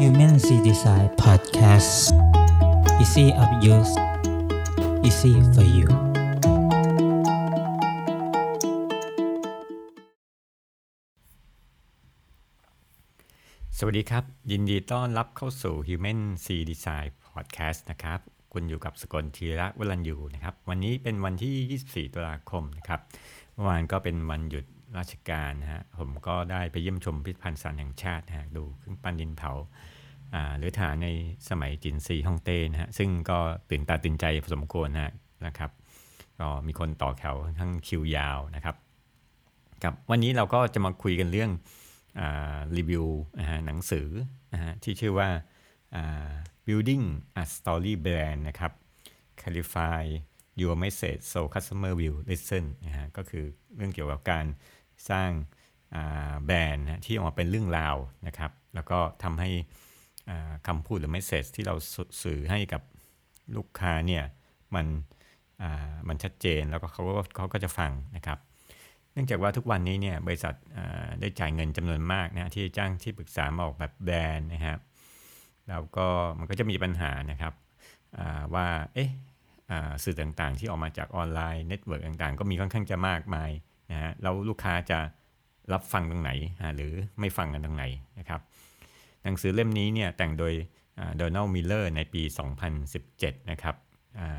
Human C Design Podcast Easy of use Easy for you สวัสดีครับ ยินดีต้อนรับเข้าสู่ Human C Design Podcast นะครับ คุณอยู่กับสกลทีระวลันยูนะครับ วันนี้เป็นวันที่ 24 ตุลาคมนะครับ เมื่อวานก็เป็นวันหยุด ราชการนะฮะผมก็ได้ไปเยี่ยมชมพิพิธภัณฑ์สารแห่งชาตินะฮะดูเครื่องปั้นดินเผาอ่าหรือฐานในสมัยจินซีฮ่องเต้นะฮะซึ่งก็ตื่นตาตื่นใจพอสมควรนะฮะนะครับก็มีคนต่อแถวทั้งคิวยาวนะครับครับวันนี้เราก็จะมาคุยกันเรื่องอารีวิวนะฮะหนังสือนะฮะที่ชื่อว่าอ่า building a story brand นะครับ clarify your message so customer will listen นะฮะก็คือเรื่องเกี่ยวกับการ สร้างแบรนด์ที่ออกมาเป็นเรื่องราวนะครับ แล้วก็ทำให้คำพูดหรือ message ที่เราสื่อให้กับลูกค้าเนี่ยมันมันชัดเจนแล้วก็เขาก็เขาก็จะฟังนะครับ เนื่องจากว่าทุกวันนี้เนี่ยบริษัทได้จ่ายเงินจำนวนมากนะที่จ้างที่ปรึกษามาออกแบบแบรนด์นะครับแล้วก็มันก็จะมีปัญหานะครับว่าเอ๊ะสื่อต่างๆ ที่ออกมาจากออนไลน์ network ต่างๆ ก็มีค่อนข้างจะมากมาย นะฮะแล้วลูกค้าจะรับฟังตรงไหนหรือไม่ฟังกันตรงไหนนะครับ หนังสือเล่มนี้เนี่ยแต่งโดย Donald Miller ในปี 2017 นะครับ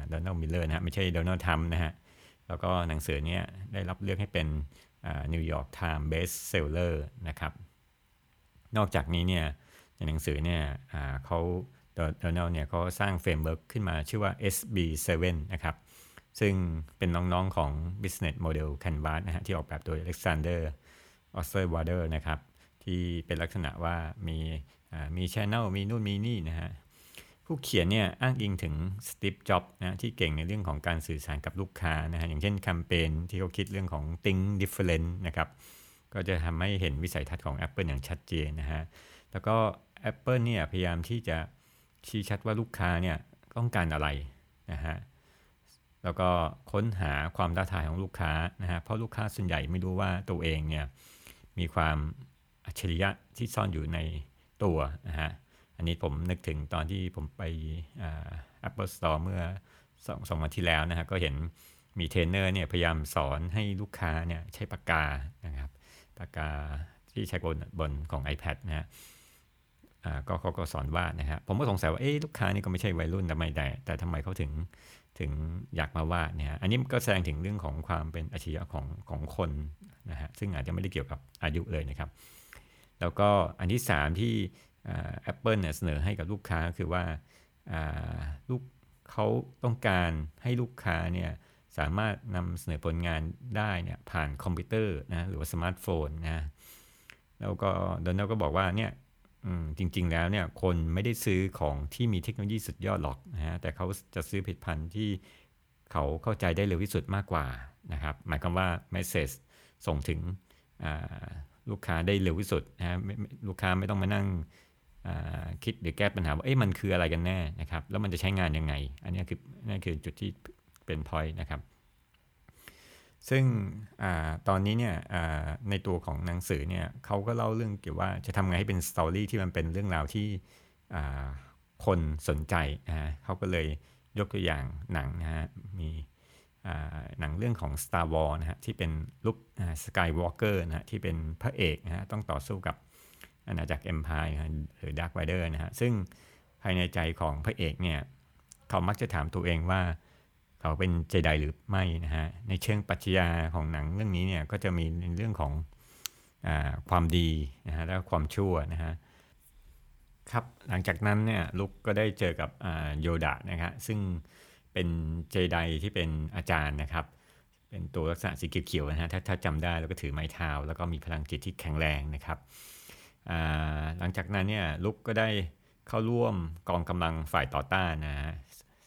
Donald Miller นะฮะไม่ใช่ Donald Trump นะฮะแล้วก็หนังสือเนี้ยได้รับเลือกให้เป็น New York Times Bestseller นะครับ นอกจากนี้เนี่ยในหนังสือเนี่ยเขา Donald เนี่ยเขาสร้าง framework ขึ้นมาชื่อว่า SB7 นะครับ ซึ่งเป็นน้องๆของ Business Model Canvas นะฮะที่ออกแบบโดย Alexander o s t e r w a d e r นะครับ ที่เป็นลักษณะว่ามีมี Channel มีนู่นมีนี่นะฮะผู้เขียนเนี่ยอ้างอิงถึงสตีฟจ็อบนะที่เก่งในเรื่องของการสื่อสารกับลูกค้านะฮะอย่างเช่นแคมเปญที่เขาคิดเรื่องของ think different นะครับก็จะทำให้เห็นวิสัยทัศน์ของ Apple อย่างชัดเจนนะฮะแล้วก็ Apple เนี่ยพยายามที่จะชี้ชัดว่าลูกค้าเนี่ยต้องการอะไรนะฮะ แล้วก็ค้นหาความท้าทายของลูกค้านะฮะเพราะลูกค้าส่วนใหญ่ไม่รู้ว่าตัวเองเนี่ยมีความอัจฉริยะที่ซ่อนอยู่ในตัวนะฮะอันนี้ผมนึกถึงตอนที่ผมไป Apple Store เมื่อสองสองวันที่แล้วนะฮะก็เห็นมีเทรนเนอร์เนี่ยพยายามสอนให้ลูกค้าเนี่ยใช้ปากกานะครับปากกาที่ใช้บนบนของ iPad นะฮะก็เขาก็สอนวาดนะฮะผมก็สงสัยว่าเอ๊ะลูกค้านี่ก็ไม่ใช่วัยรุ่นทำไมแต่แต่ทำไมเขาถึง ถึงอยากมาวาดเนี่ยอันนี้ก็แสดงถึงเรื่องของความเป็นอัจฉริยะของของคนนะฮะซึ่งอาจจะไม่ได้เกี่ยวกับอายุเลยนะครับ แล้วก็อันที่ 3 ที่แอปเปิลเนี่ยเสนอให้กับลูกค้าคือว่าลูกเขาต้องการให้ลูกค้าเนี่ยสามารถนำเสนอผลงานได้เนี่ยผ่านคอมพิวเตอร์นะหรือว่าสมาร์ทโฟนนะแล้วก็ Donald ก็บอกว่าเนี่ย จริง ๆ แล้วเนี่ยคนไม่ได้ซื้อของที่มีเทคโนโลยีสุดยอดหรอกนะฮะแต่เขาจะซื้อผลิตภัณฑ์ที่เขาเข้าใจได้เร็วที่สุดมากกว่านะครับหมายความว่า message ส่งถึงลูกค้าได้เร็วที่สุดนะฮะลูกค้าไม่ต้องมานั่งคิดหรือแก้ปัญหาว่าเอ๊ะมันคืออะไรกันแน่นะครับแล้วมันจะใช้งานยังไง อันนี้คือนั่นคือจุดที่เป็น point นะครับ ซึ่งเออตอนนี้เนี่ยในตัวของหนังสือเนี่ยเขาก็เล่าเรื่องเกี่ยวว่าจะทำไงให้เป็น story ที่มันเป็นเรื่องราวที่คนสนใจนะฮะเขาก็เลยยกตัวอย่างหนังนะฮะมีหนังเรื่องของ Star Wars นะฮะที่เป็น Luke Skywalker นะฮะที่เป็นพระเอกนะฮะต้องต่อสู้กับอาณาจักร Empireหรือ Darth Vader นะฮะซึ่งภายในใจของพระเอกเนี่ยเขามักจะถามตัวเองว่า เขาเป็นเจไดหรือไม่นะฮะในเชิงปรัชญาของหนังเรื่องนี้เนี่ยก็จะมีในเรื่องของเออความดีนะฮะแล้วความชั่วนะฮะครับหลังจากนั้นเนี่ย Luke ก็ได้เจอกับ Yoda นะครับซึ่งเป็นเจไดที่เป็นอาจารย์นะครับ เป็นตัวลักษณะสีเขียวๆนะฮะถ้าถ้าจำได้แล้วก็ถือไม้เท้า แล้วก็มีพลังจิตที่แข็งแรงนะครับหลังจากนั้นเนี่ยลุกก็ได้เข้าร่วมกองกำลังฝ่ายต่อต้านนะฮะ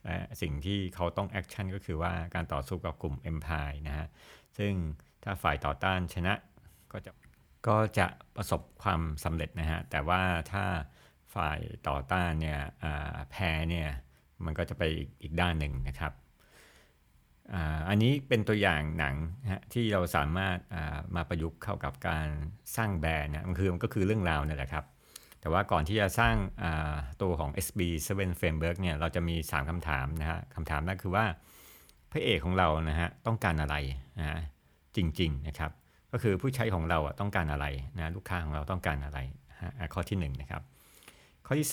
และสิ่งที่เขาต้องแอคชั่นก็คือว่าการต่อสู้กับกลุ่ม e m p i r e นะฮะ ซึ่งถ้าฝ่ายต่อต้านชนะก็จะก็จะประสบความสำเร็จนะฮะ แต่ว่าถ้าฝ่ายต่อต้านเนี่ยแพ้เนี่ยมันก็จะไปอีกด้านหนึ่งนะครับอันนี้เป็นตัวอย่างหนังที่เราสามารถมาประยุกต์เข้ากับการสร้างแบรนด์นะมันคือมันก็คือเรื่องราวนั่นแหละครับ แต่ว่าก่อนที่จะสร้างตัวของ SB7 Framework เนี่ยเราจะมี 3คำถามนะฮะคำถามแรกคือว่าพระเอกของเรานะฮะต้องการอะไรนะฮะจริงๆนะครับก็คือผู้ใช้ของเราต้องการอะไรนะลูกค้าของเราต้องการอะไรข้อที่1นนะครับข้อที่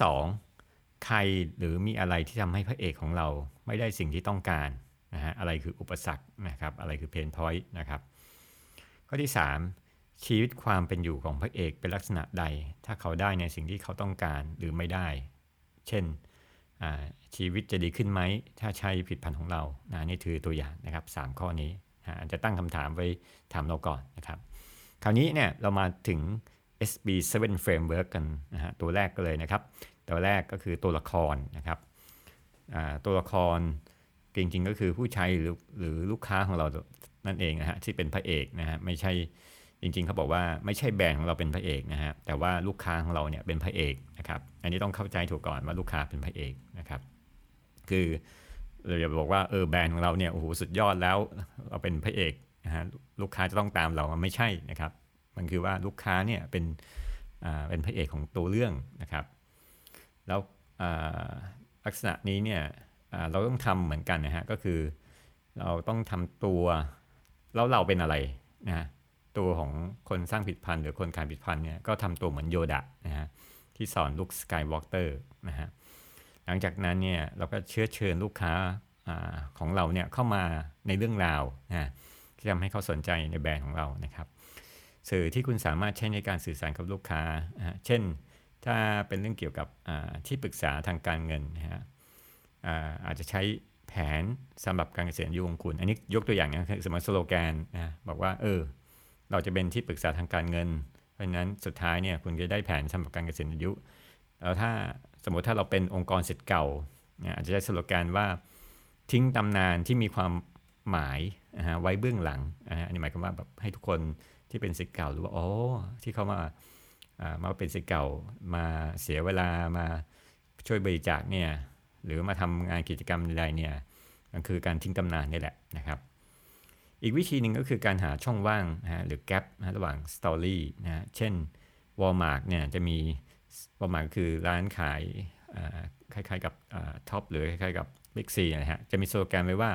2 ใครหรือมีอะไรที่ทำให้พระเอกของเราไม่ได้สิ่งที่ต้องการนะฮะอะไรคืออุปสรรคนะครับอะไรคือเพนพอยต์นะครับข้อที่ 3 ชีวิตความเป็นอยู่ของพระเอกเป็นลักษณะใด ถ้าเขาได้ในสิ่งที่เขาต้องการหรือไม่ได้ เช่นชีวิตจะดีขึ้นไหม ถ้าใช้ผิดพันธ์ของเรานะนี่คือตัวอย่างนะครับ 3 ข้อนี้อาจจะตั้งคำถามไว้ถามเราก่อนนะครับ คราวนี้เนี่ยเรามาถึง SB7 Framework กันนะฮะตัวแรกก็เลยนะครับ ตัวแรกก็คือตัวละครนะครับตัวละครจริงๆก็คือผู้ใช้หรือหรือลูกค้าของเรานั่นเองนะฮะที่เป็นพระเอกนะฮะไม่ใช่ จริงๆเขาบอกว่าไม่ใช่แบรนด์ของเราเป็นพระเอกนะฮะแต่ว่าลูกค้าของเราเนี่ยเป็นพระเอกนะครับอันนี้ต้องเข้าใจถูกก่อนว่าลูกค้าเป็นพระเอกนะครับ คือเราอย่าบอกว่าเออแบรนด์ของเราเนี่ยโอ้โหสุดยอดแล้วเราเป็นพระเอกนะฮะลูกค้าจะต้องตามเรามันไม่ใช่นะครับ มันคือว่าลูกค้าเนี่ยเป็นอ่าเป็นพระเอกของตัวเรื่องนะครับ แล้วลักษณะนี้เนี่ยเราต้องทำเหมือนกันนะฮะก็คือเราต้องทำตัวแล้วเราเป็นอะไรนะ ตัวของคนสร้างผลิตภัณฑ์หรือคนขายผลิตภัณฑ์เนี่ยก็ทำตัวเหมือน Yoda นะฮะที่สอน Luke Skywalker นะฮะหลังจากนั้นเนี่ยเราก็เชื้อเชิญลูกค้าเออของเราเนี่ยเข้ามาในเรื่องราวนะที่ทำให้เขาสนใจในแบรนด์ของเรานะครับ สื่อที่คุณสามารถใช้ในการสื่อสารกับลูกค้า เช่น ถ้าเป็นเรื่องเกี่ยวกับที่ปรึกษาทางการเงินนะฮะอาจจะใช้แผนสำหรับการเกษียณอายุของคุณ อันนี้ยกตัวอย่างนะสมมติสโลแกนนะบอกว่าเออ เราจะเป็นที่ปรึกษาทางการเงิน เพราะฉะนั้นสุดท้ายเนี่ยคุณจะได้แผนสำหรับการเกษียณอายุ แล้วถ้าสมมติถ้าเราเป็นองค์กรสิทธิ์เก่าอาจจะใช้สโลแกนว่าทิ้งตำนานที่มีความหมายนะฮะไว้เบื้องหลังอันนี้หมายความว่าแบบให้ทุกคนที่เป็นสิทธิ์เก่ารู้ว่าอ๋อที่เขามามาเป็นสิทธิ์เก่ามาเสียเวลามาช่วยบริจาคเนี่ยหรือมาทำงานกิจกรรมใดเนี่ยมันคือการทิ้งตำนานนี่แหละนะครับ อีกวิธีหนึ่งก็คือการหาช่องว่างนะหรือแกลบนะระหว่างสตอรี่นะเช่น Walmart เนี่ยจะมีประมาณคือร้านขายคล้ายๆกับท็อปหรือคล้ายๆกับ Big C นะฮะจะมีสโลแกนไว้ว่า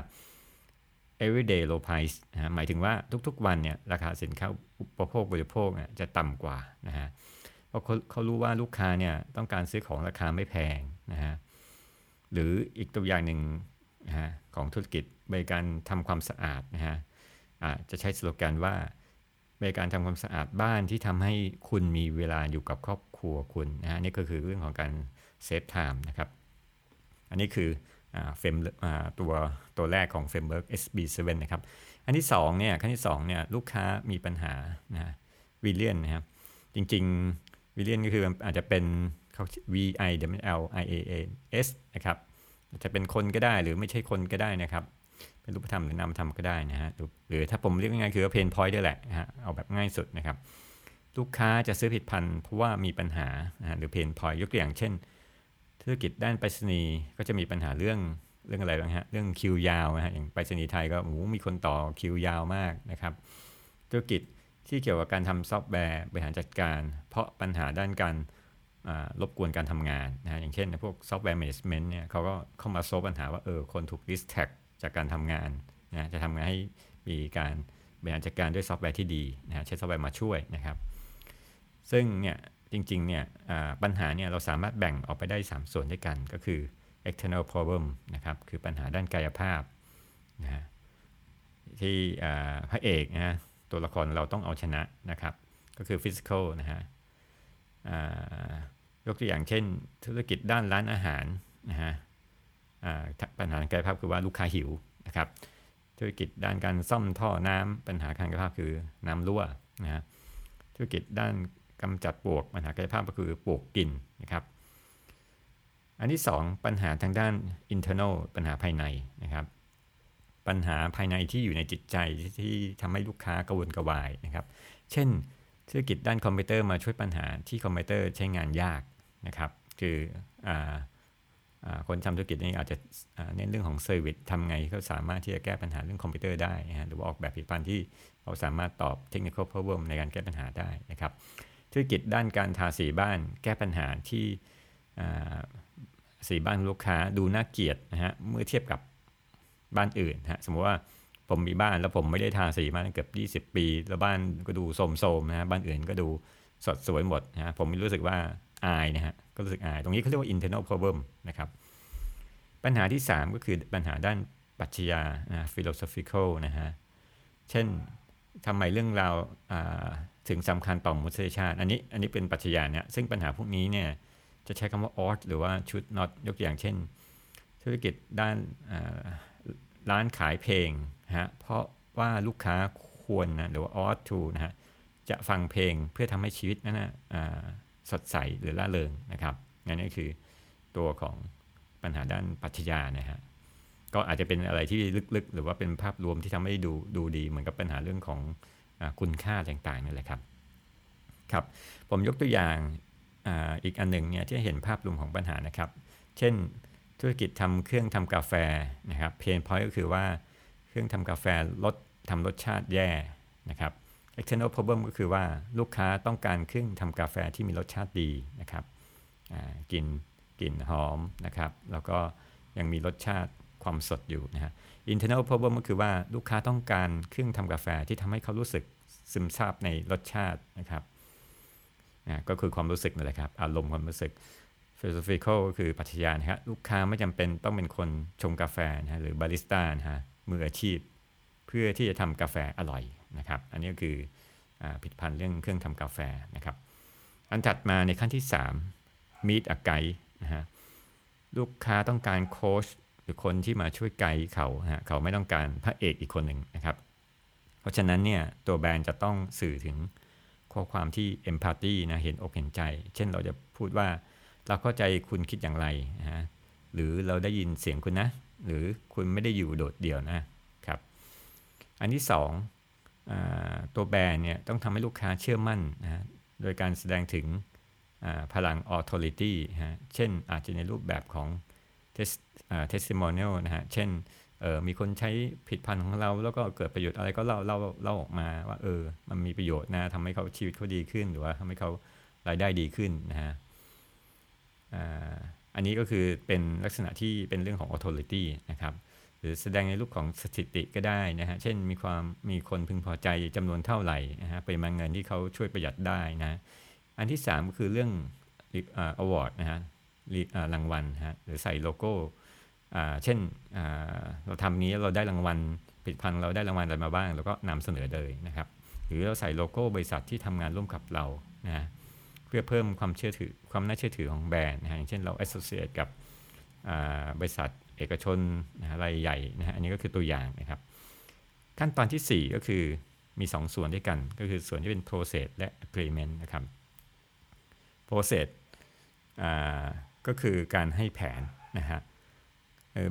everyday low price นะฮะหมายถึงว่าทุกๆวันเนี่ยราคาสินค้าอุปโภคบริโภคจะต่ำกว่านะฮะเพราะเขารู้ว่าลูกค้าเนี่ยต้องการซื้อของราคาไม่แพงนะฮะหรืออีกตัวอย่างหนึ่งนะฮะของธุรกิจบริการทำความสะอาดนะฮะ จะใช้สโลแกนว่าบริการทำความสะอาดบ้านที่ทำให้คุณมีเวลาอยู่กับครอบครัวคุณนะฮะนี่ก็คือเรื่องของการ save time นะครับ อันนี้คือ frame ตัวตัวแรกของ framework SB7 นะครับ อันที่2เนี่ยขั้นที่2เนี่ยลูกค้ามีปัญหานะ villain นะครับ จริงๆ villain ก็คืออาจจะเป็นเขา V I L L A I N S นะครับจะเป็นคนก็ได้หรือไม่ใช่คนก็ได้นะครับ เป็นรูปธรรมหรือนามธรรมก็ได้นะฮะหรือถ้าผมเรียกง่ายๆคือ pain point ด้วยแหละฮะเอาแบบง่ายสุดนะครับ ลูกค้าจะซื้อผลิตภัณฑ์เพราะว่ามีปัญหาหรือ pain point ยกตัวอย่างเช่น ธุรกิจด้านไปรษณีย์ก็จะมีปัญหาเรื่องเรื่องอะไรบ้างฮะเรื่องคิวยาวนะฮะอย่างไปรษณีย์ไทยก็โอ้มีคนต่อคิวยาวมากนะครับ ธุรกิจที่เกี่ยวกับการทำซอฟต์แวร์บริหารจัดการ เพราะปัญหาด้านการรบกวนการทำงานนะอย่างเช่น พวก software management เนี่ยเขาก็เข้ามา solve ปัญหาว่าเออคนถูก distract จากการทำงานนะจะทำงานให้มีการบริหารจัดการด้วยซอฟต์แวร์ที่ดีนะใช้ซอฟต์แวร์มาช่วยนะครับ ซึ่งเนี่ยจริงๆเนี่ยปัญหาเนี่ยเราสามารถแบ่งออกไปได้ 3 ส่วนด้วยกันก็คือ external problem นะครับคือปัญหาด้านกายภาพนะที่พระเอกนะตัวละครเราต้องเอาชนะนะครับ ก็คือ physical นะฮะยกตัวอย่างเช่นธุรกิจด้านร้านอาหารนะฮะ ปัญหาทางกายภาพคือว่าลูกค้าหิวนะครับธุรกิจด้านการซ่อมท่อน้ำปัญหาทางกายภาพคือน้ำรั่วนะฮะธุรกิจด้านกำจัดปลวกปัญหากายภาพก็คือปลวกกินนะครับ อันที่ 2 ปัญหาทางด้าน internal ปัญหาภายในนะครับ ปัญหาภายในที่อยู่ในจิตใจที่ทำให้ลูกค้ากระวนกระวายนะครับ เช่น ธุรกิจด้านคอมพิวเตอร์มาช่วยปัญหาที่คอมพิวเตอร์ใช้งานยากนะครับ คืออ คนทำธุรกิจนี้อาจจะเน้นเรื่องของ service ทำไงเขาสามารถที่จะแก้ปัญหาเรื่องคอมพิวเตอร์ได้นะหรือว่าออกแบบผลิตภัณฑ์ที่เขาสามารถตอบ technical เพอร์เวในการแก้ปัญหาได้นะครับธุธุรกิจด้านการทาสีบ้านแก้ปัญหาที่สีบ้านลูกค้าดูน่าเกลียดนะฮะเมื่อเทียบกับบ้านอื่นฮะสมมติว่าผมมีบ้านแล้วผมไม่ได้ทาสีมาเกือบ20 ปี แล้วบ้านก็ดูโสมๆนะฮะบ้านอื่นก็ดูสดสวยหมดนะฮะผมรู้สึกว่าอายนะฮะ ก็รู้สึกอาย ตรงนี้เขาเรียกว่า internal problem นะครับ ปัญหาที่ 3 ก็คือปัญหาด้านปรัชญานะ philosophical นะฮะ เช่นทำไมเรื่องราวถึงสำคัญต่อมนุษยชาติ อันนี้อันนี้เป็นปรัชญาเนี่ย ซึ่งปัญหาพวกนี้เนี่ยจะใช้คำว่า ought หรือว่า should not ยกอย่างเช่น ธุรกิจด้านร้านขายเพลงฮะ เพราะว่าลูกค้าควรนะหรือว่า ought to นะฮะ จะฟังเพลงเพื่อทำให้ชีวิตนั้นนะ สดใสหรือล่าเริงนะครับนั่นก็คือตัวของปัญหาด้านปรัชญานะฮะก็อาจจะเป็นอะไรที่ลึกๆ หรือว่าเป็นภาพรวมที่ทำให้ดูดูดีเหมือนกับปัญหาเรื่องของอคุณค่าต่างๆนี่แหละครับครับ ผมยกตัวอย่างออีกอันหนึ่งเนี่ยที่เห็นภาพรวมของปัญหานะครับ เช่นธุรกิจทำเครื่องทำกาแฟนะครับเพนพอยต์ก็คือว่าเครื่องทำกาแฟลดทำรสชาติแย่นะครับ external problem ก็คือว่าลูกค้าต้องการเครื่องทำกาแฟที่มีรสชาติดีนะครับกลิ่นกลิ่นหอมนะครับแล้วก็ยังมีรสชาติความสดอยู่นะฮะ internal problem ก็คือว่าลูกค้าต้องการเครื่องทำกาแฟที่ทำให้เขารู้สึกซึมซาบในรสชาตินะครับนะก็คือความรู้สึกนั่นแหละครับ อารมณ์ความรู้สึก philosophical ก็คือปรัชญานะฮะลูกค้าไม่จำเป็นต้องเป็นคนชงกาแฟนะฮะหรือบาริสต้านะฮะมืออาชีพ เพื่อที่จะทำกาแฟอร่อย นะครับ อันนี้ก็คือผิดพันธ์เรื่องเครื่องทำกาแฟนะครับ อันถัดมาในขั้นที่ 3 meet a guide นะฮะลูกค้าต้องการโค้ชหรือคนที่มาช่วยไกด์เขาฮะเขาไม่ต้องการพระเอกอีกคนหนึ่งนะครับ เพราะฉะนั้นเนี่ยตัวแบรนด์จะต้องสื่อถึงข้อความที่เอมพัตตีนะเห็นอกเห็นใจ เช่นเราจะพูดว่าเราเข้าใจคุณคิดอย่างไรนะฮะหรือเราได้ยินเสียงคุณนะ หรือคุณไม่ได้อยู่โดดเดี่ยวนะครับ อันที่สอง ตัวแบรนด์เนี่ยต้องทำให้ลูกค้าเชื่อมั่นนะโดยการแสดงถึงพลัง authority ฮะเช่นอาจจะในรูปแบบของ testimonial นะฮะเช่นมีคนใช้ผิดพันธ์ของเรา แล้วก็เกิดประโยชน์อะไรก็เล่าเล่าเล่าออกมาว่าเออมันมีประโยชน์นะทำให้เขาชีวิตเขาดีขึ้น หรือว่าทำให้เขารายได้ดีขึ้นนะฮะอันนี้ก็คือเป็นลักษณะที่เป็นเรื่องของ authority นะครับ หรือแสดงในรูปของสถิติก็ได้นะฮะ เช่นมีความมีคนพึงพอใจจำนวนเท่าไหร่นะฮะปริมาณเงินที่เขาช่วยประหยัดได้นะ อันที่ 3 ก็คือเรื่องอวอร์ดนะฮะรางวัลฮะหรือใส่โลโก้เช่นเราทำนี้เราได้รางวัลผลิตภัณฑ์เราได้รางวัลอะไรมาบ้างเราก็นำเสนอเลยนะครับ หรือเราใส่โลโก้บริษัทที่ทำงานร่วมกับเรานะเพื่อเพิ่มความเชื่อถือความน่าเชื่อถือของแบรนด์นะฮะอย่างเช่นเรา associate กับบริษัท เอกชนนะรายใหญ่นะฮะอันนี้ก็คือตัวอย่างนะครับ ขั้นตอนที่ 4 ก็คือมี 2 ส่วนด้วยกัน ก็คือส่วนที่เป็น process และ agreement นะครับ process ก็คือการให้แผนนะฮะ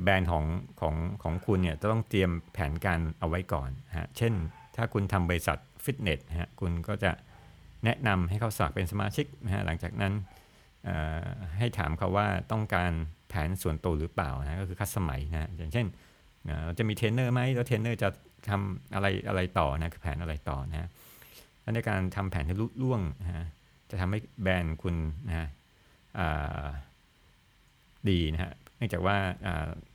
แบรนด์ของของของคุณเนี่ยต้องเตรียมแผนการเอาไว้ก่อนฮะเช่น ถ้าคุณทำบริษัทฟิตเนสฮะคุณก็จะแนะนำให้เขาสมัครเป็นสมาชิกนะฮะหลังจากนั้นให้ถามเขาว่าต้องการ แผนส่วนตัวหรือเปล่านะก็คือ customize นะอย่างเช่นเราจะมีเทรนเนอร์ไหมแล้วเทรนเนอร์จะทำอะไรอะไรต่อนะคือแผนอะไรต่อนะและในการทำแผนที่รุ่ล่วงนะจะทำให้แบรนด์คุณนะดีนะฮะเนื่องจากว่า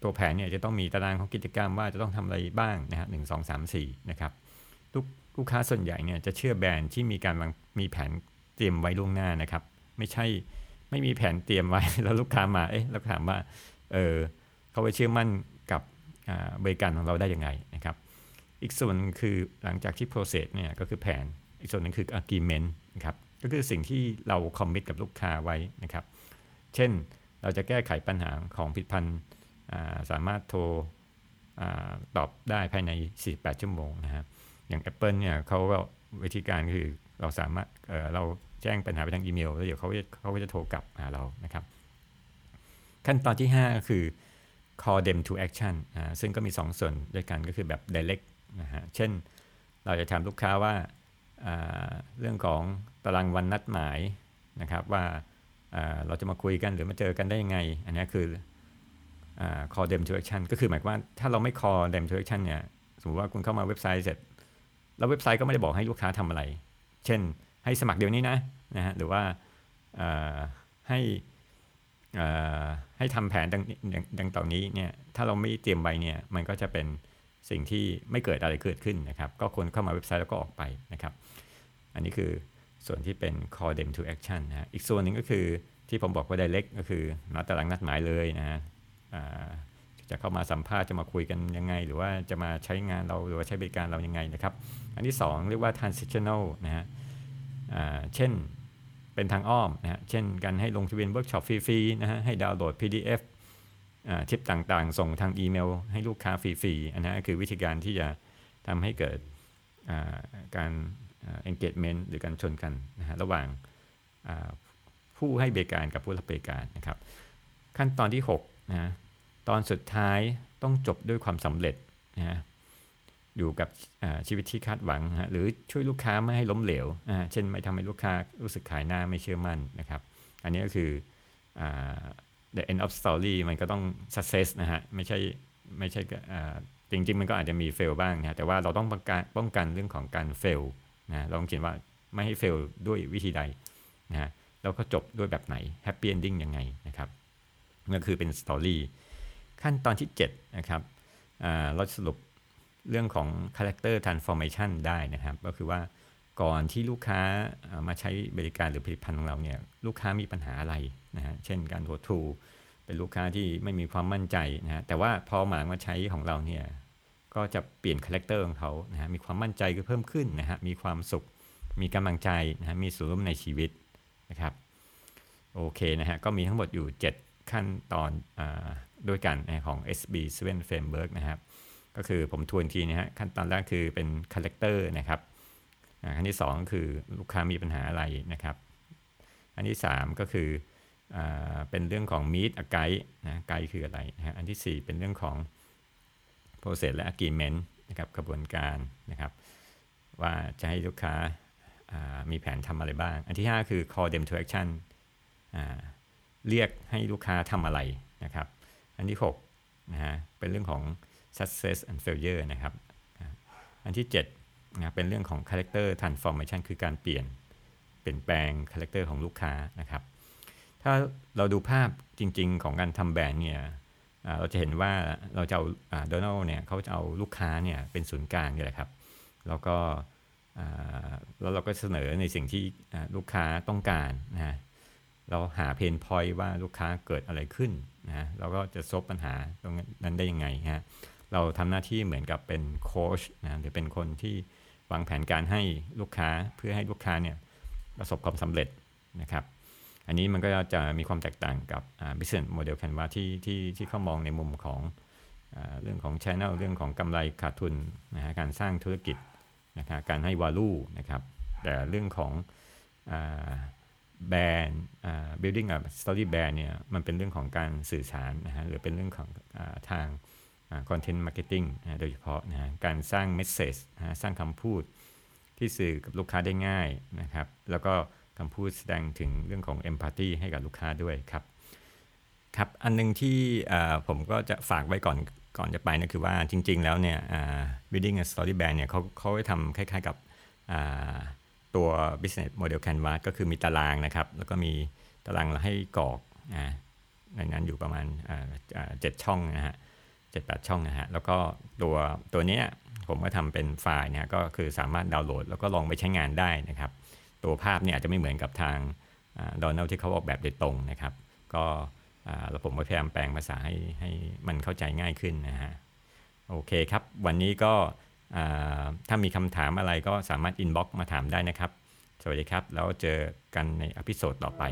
ตัวแผนเนี่ยจะต้องมีตารางของกิจกรรมว่าจะต้องทำอะไรบ้างนะฮะหนึ่งสองสามสี่นะครับลูกลูกค้าส่วนใหญ่เนี่ยจะเชื่อแบรนด์ที่มีการมีแผนเตรียมไว้ล่วงหน้านะครับ ไม่ใช่ ไม่มีแผนเตรียมไว้แล้วลูกค้ามาเอ๊ะแล้วถามว่าเออเขาไปเชื่อมั่นกับบริการของเราได้ยังไงนะครับ อีกส่วนคือหลังจากที่ process เนี่ยก็คือแผน อีกส่วนนึงคือ agreement นะครับก็คือสิ่งที่เราคอมมิตกับลูกค้าไว้นะครับ เช่นเราจะแก้ไขปัญหาของผิดพันธ์สามารถโทรตอบได้ภายใน 48 ชั่วโมงนะครับอย่าง Apple เนี่ยเขาก็วิธีการคือเราสามารถเเรา แจ้งปัญหาไปทางอีเมลแล้วเดี๋ยวเขาเขาก็จะโทรกลับหาเรานะครับ ขั้นตอนที่ 5 ก็คือ call them to action ซึ่งก็มี 2 ส่วนด้วยกันก็คือแบบ direct นะฮะเช่นเราจะถามลูกค้าว่าเรื่องของตารางวันนัดหมายนะครับว่าเราจะมาคุยกันหรือมาเจอกันได้ยังไง อันนี้คือ call them to action ก็คือหมายความว่าถ้าเราไม่ call them to action เนี่ยสมมติว่าคุณเข้ามาเว็บไซต์เสร็จ แล้วเว็บไซต์ก็ไม่ได้บอกให้ลูกค้าทำอะไร เช่น ให้สมัครเดี๋ยวนี้นะนะฮะหรือว่าให้ให้ทำแผนดังดังต่อนี้เนี่ยถ้าเราไม่เตรียมไว้เนี่ยมันก็จะเป็นสิ่งที่ไม่เกิดอะไรเกิดขึ้นนะครับ ก็ควรเข้ามาเว็บไซต์แล้วก็ออกไปนะครับ อันนี้คือส่วนที่เป็น call them to action นะฮะอีกส่วนหนึ่งก็คือที่ผมบอกว่า direct ก็คือนัดตารางนัดหมายเลยนะฮะจะเข้ามาสัมภาษณ์จะมาคุยกันยังไง หรือว่าจะมาใช้งานเราหรือว่าใช้บริการเรายังไงนะครับ อันที่ 2 เรียกว่า transitional นะฮะ เช่นเป็นทางอ้อมนะฮะเช่นการให้ลงทะเบียนเวิร์กช็อปฟรีๆนะฮะให้ดาวน์โหลด PDF tip ต่างๆ ส่งทางอีเมล ให้ลูกค้าฟรีๆอันนั้นคือวิธีการที่จะทำให้เกิดการ engagement หรือการชนกันนะฮะระหว่างผู้ให้บริการกับผู้รับบริการนะครับ ขั้นตอนที่6นะตอนสุดท้ายต้องจบด้วยความสำเร็จนะ อยู่กับชีวิตที่คาดหวังนะหรือช่วยลูกค้าไม่ให้ล้มเหลวเช่นไม่ทำให้ลูกค้ารู้สึกขายหน้าไม่เชื่อมั่นนะครับ อันนี้ก็คือ the end of story มันก็ต้อง success นะฮะไม่ใช่ไม่ใช่จริง ๆ มันก็อาจจะมี fail บ้างนะแต่ว่าเราต้องป้องกันป้องกันเรื่องของการ fail นะเราต้องเขียนว่าไม่ให้ fail ด้วยวิธีใดนะฮะแล้วก็จบด้วยแบบไหน happy ending ยังไงนะครับนั่นคือเป็น story ขั้นตอนที่7นะครับเราสรุป เรื่องของ character transformation ได้นะครับ ก็คือว่าก่อนที่ลูกค้ามาใช้บริการหรือผลิตภัณฑ์ของเราเนี่ยลูกค้ามีปัญหาอะไรนะฮะเช่นการโหดทูเป็นลูกค้าที่ไม่มีความมั่นใจนะฮะแต่ว่าพอมามาใช้ของเราเนี่ยก็จะเปลี่ยน character ของเขานะฮะมีความมั่นใจก็เพิ่มขึ้นนะฮะมีความสุข มีกำลังใจนะฮะมีส่วนร่วมในชีวิตนะครับโอเคนะฮะก็มีทั้งหมดอยู่ 7 ขั้นตอนอด้วยกันของ SB7 Framework นะครับ ก็คือผมทวนทีนะฮะขั้นตอนแรกคือเป็น character นะครับอันที่ 2 คือลูกค้ามีปัญหาอะไรนะครับ อันที่ 3 ก็คืออเป็นเรื่องของ meet a guide นะไกด์คืออะไรนะฮะอันที่ 4 เป็นเรื่องของ process และ agreement นะครับกระบวนการนะครับ ว่าจะให้ลูกค้ามีแผนทำอะไรบ้าง อันที่ 5 คือ call them to action เรียกให้ลูกค้าทำอะไรนะครับ อันที่6นะฮะเป็นเรื่องของ success and failure นะครับ อันที่7นะเป็นเรื่องของ character transformation คือการเปลี่ยนเปลี่ยนแปลง character ของลูกค้านะครับ ถ้าเราดูภาพจริง ๆ ของการทำแบรนด์เนี่ยเราจะเห็นว่าเราจะเอาโดนัลเนี่ยเขาจะเอาลูกค้าเนี่ยเป็นศูนย์กลางนี่แหละครับ แล้วก็แล้วเราก็เสนอในสิ่งที่ลูกค้าต้องการนะเราหาเพนพอยต์ว่าลูกค้าเกิดอะไรขึ้นนะเราก็จะซบปัญหาตรงนั้นได้ยังไงฮะ เราทำหน้าที่เหมือนกับเป็นโค้ชนะหรือเป็นคนที่วางแผนการให้ลูกค้าเพื่อให้ลูกค้าเนี่ยประสบความสำเร็จนะครับ อันนี้มันก็จะมีความแตกต่างกับ business model canvas ที่ที่ที่เขามองในมุมของอเรื่องของ channel เรื่องของกำไรขาดทุนนะฮะการสร้างธุรกิจนะครับการให้ value นะครับ แต่เรื่องของแบรนด์ building a story brand เนี่ยมันเป็นเรื่องของการสื่อสารนะฮะหรือเป็นเรื่องของอทาง content marketing โดยเฉพาะนะการสร้าง message สร้างคำพูดที่สื่อกับลูกค้าได้ง่ายนะครับ แล้วก็คำพูดแสดงถึงเรื่องของเอมพัตตีให้กับลูกค้าด้วยครับครับ อันนึงที่ผมก็จะฝากไว้ก่อนก่อนจะไปนะคือว่าจริง ๆ แล้วเนี่ย building a story brand เนี่ยเขาเขาไปทำคล้ายๆกับตัว business model canvas ก็คือมีตารางนะครับ แล้วก็มีตารางให้กรอกในนั้นอยู่ประมาณเจ็ดช่องนะฮะ เจ็ดแปดช่องนะฮะ แล้วก็ตัวตัวนี้ผมก็ทำเป็นไฟล์เนี่ยก็คือสามารถดาวน์โหลด แล้วก็ลองไปใช้งานได้นะครับ ตัวภาพเนี่ยอาจจะไม่เหมือนกับทาง Donald ที่เขาออกแบบโดยตรงนะครับ ก็แล้วผมก็พยายามแปลงภาษาให้ให้มันเข้าใจง่ายขึ้นนะฮะ โอเคครับ วันนี้ก็ถ้ามีคำถามอะไรก็สามารถ inbox มาถามได้นะครับ สวัสดีครับ แล้วเจอกันใน episode ต่อไป